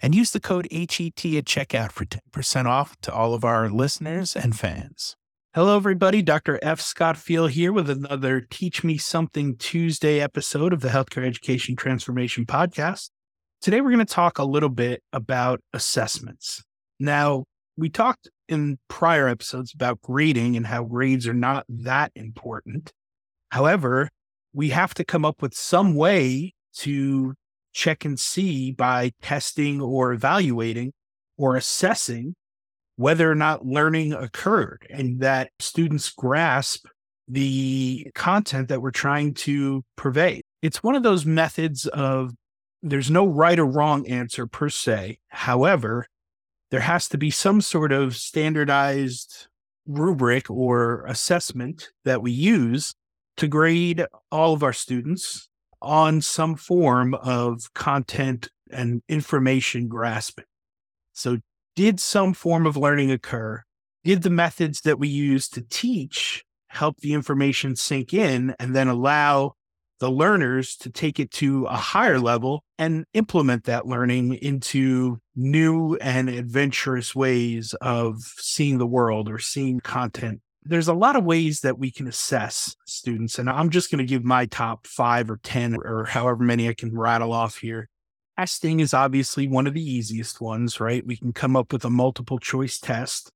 and use the code HET at checkout for 10% off to all of our listeners and fans. Hello, everybody. Dr. F. Scott Feil here with another Teach Me Something Tuesday episode of the Healthcare Education Transformation Podcast. Today, we're going to talk a little bit about assessments. Now, we talked in prior episodes about grading and how grades are not that important. However, we have to come up with some way to check and see by testing or evaluating or assessing whether or not learning occurred and that students grasp the content that we're trying to purvey. It's one of those methods of there's no right or wrong answer per se. However, there has to be some sort of standardized rubric or assessment that we use to grade all of our students on some form of content and information grasping. So, did some form of learning occur? Did the methods that we use to teach help the information sink in and then allow the learners to take it to a higher level and implement that learning into new and adventurous ways of seeing the world or seeing content there's a lot of ways that we can assess students. And I'm just going to give my top five or 10 or however many I can rattle off here. Testing is obviously one of the easiest ones, right? We can come up with a multiple choice test.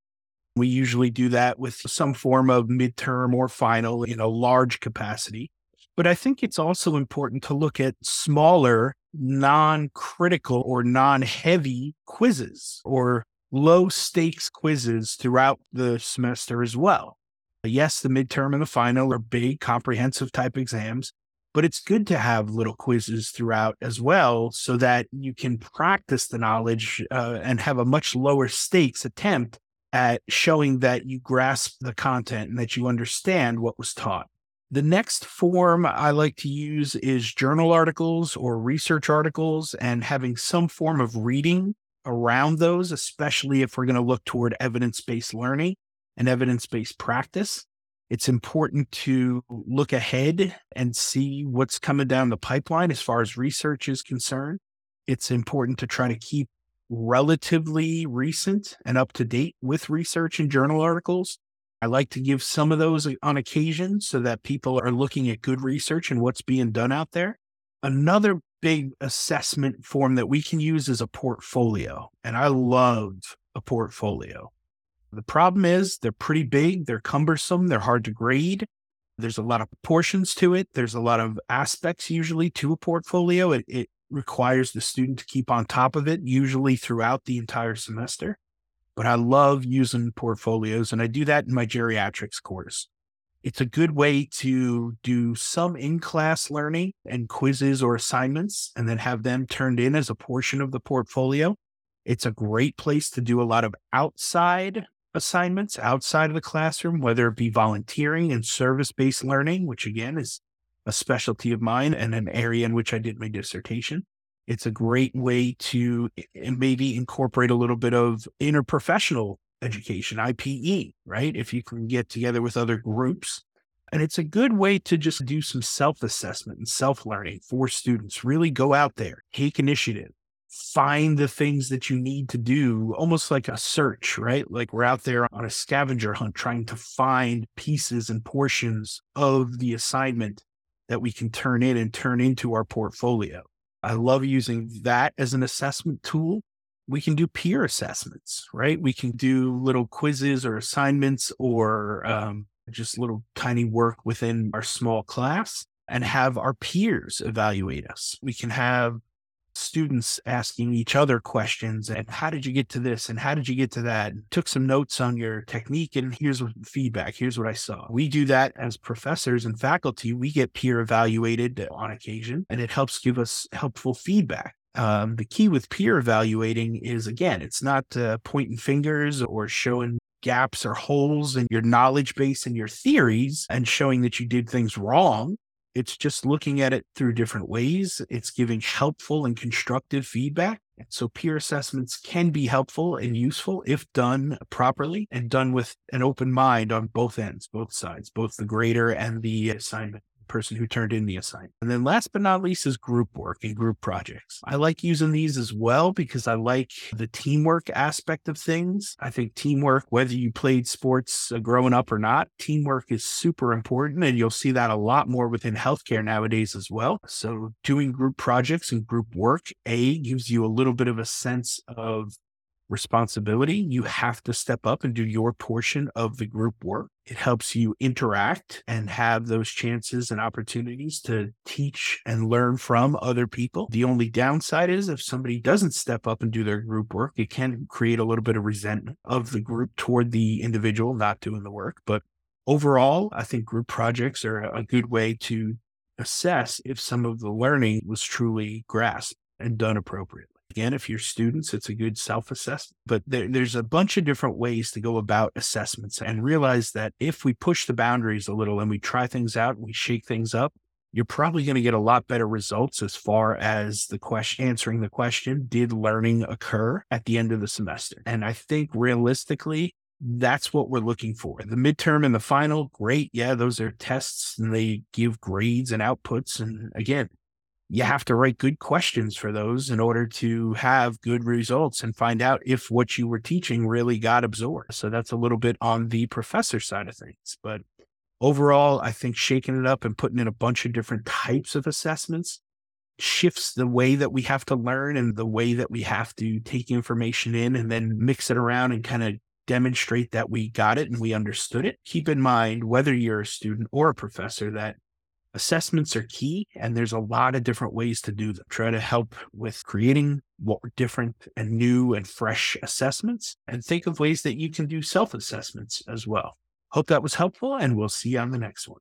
We usually do that with some form of midterm or final in a large capacity. But I think it's also important to look at smaller, non critical or non heavy quizzes or low stakes quizzes throughout the semester as well. Yes, the midterm and the final are big, comprehensive type exams, but it's good to have little quizzes throughout as well so that you can practice the knowledge uh, and have a much lower stakes attempt at showing that you grasp the content and that you understand what was taught. The next form I like to use is journal articles or research articles and having some form of reading around those, especially if we're going to look toward evidence based learning and evidence based practice. It's important to look ahead and see what's coming down the pipeline as far as research is concerned. It's important to try to keep relatively recent and up to date with research and journal articles. I like to give some of those on occasion so that people are looking at good research and what's being done out there. Another big assessment form that we can use is a portfolio. And I love a portfolio. The problem is they're pretty big, they're cumbersome, they're hard to grade. There's a lot of proportions to it. There's a lot of aspects usually to a portfolio. It, it requires the student to keep on top of it, usually throughout the entire semester. But I love using portfolios, and I do that in my geriatrics course. It's a good way to do some in class learning and quizzes or assignments, and then have them turned in as a portion of the portfolio. It's a great place to do a lot of outside assignments outside of the classroom, whether it be volunteering and service based learning, which again is a specialty of mine and an area in which I did my dissertation. It's a great way to eh, eh, maybe incorporate a little bit of interprofessional education, IPE, right? If you can get together with other groups. And it's a good way to just do some self assessment and self learning for students. Really go out there, take initiative, find the things that you need to do, almost like a search, right? Like we're out there on a scavenger hunt trying to find pieces and portions of the assignment that we can turn in and turn into our portfolio. I love using that as an assessment tool. We can do peer assessments, right? We can do little quizzes or assignments or um, just little tiny work within our small class and have our peers evaluate us. We can have students asking each other questions and how did you get to this? And how did you get to that? took some notes on your technique and here's what feedback. Here's what i saw. We do that as professors and faculty. We get peer evaluated on occasion and it helps give us helpful feedback. Um, the key with peer evaluating is again it's not uh, pointing fingers or showing gaps or holes in your knowledge base and your theories and showing that you did things wrong. It's just looking at it through different ways. It's giving helpful and constructive feedback. So peer assessments can be helpful and useful if done properly and done with an open mind on both ends, both sides, both the grader and the assignment person who turned in the assignment. And then last but not least is group work and group projects. I like using these as well because I like the teamwork aspect of things. I think teamwork, whether you played sports uh, growing up or not, teamwork is super important. And you'll see that a lot more within healthcare nowadays as well. So doing group projects and group work, A, gives you a little bit of a sense of responsibility. You have to step up and do your portion of the group work. It helps you interact and have those chances and opportunities to teach and learn from other people. The only downside is if somebody doesn't step up and do their group work, it can create a little bit of resentment of the group toward the individual not doing the work. But overall, I think group projects are a good way to assess if some of the learning was truly grasped and done appropriately. Again, if you're students, it's a good self assessment. But there, there's a bunch of different ways to go about assessments and realize that if we push the boundaries a little and we try things out, we shake things up, you're probably going to get a lot better results as far as the question answering the question did learning occur at the end of the semester and i think realistically that's what we're looking for the midterm and the final great yeah those are tests and they give grades and outputs and again you have to write good questions for those in order to have good results and find out if what you were teaching really got absorbed. So that's a little bit on the professor side of things. But overall, I think shaking it up and putting in a bunch of different types of assessments shifts the way that we have to learn and the way that we have to take information in and then mix it around and kind of demonstrate that we got it and we understood it. Keep in mind, whether you're a student or a professor, that assessments are key and there's a lot of different ways to do them. Try to help with creating what different and new and fresh assessments and think of ways that you can do self assessments as well. Hope that was helpful and we'll see you on the next one.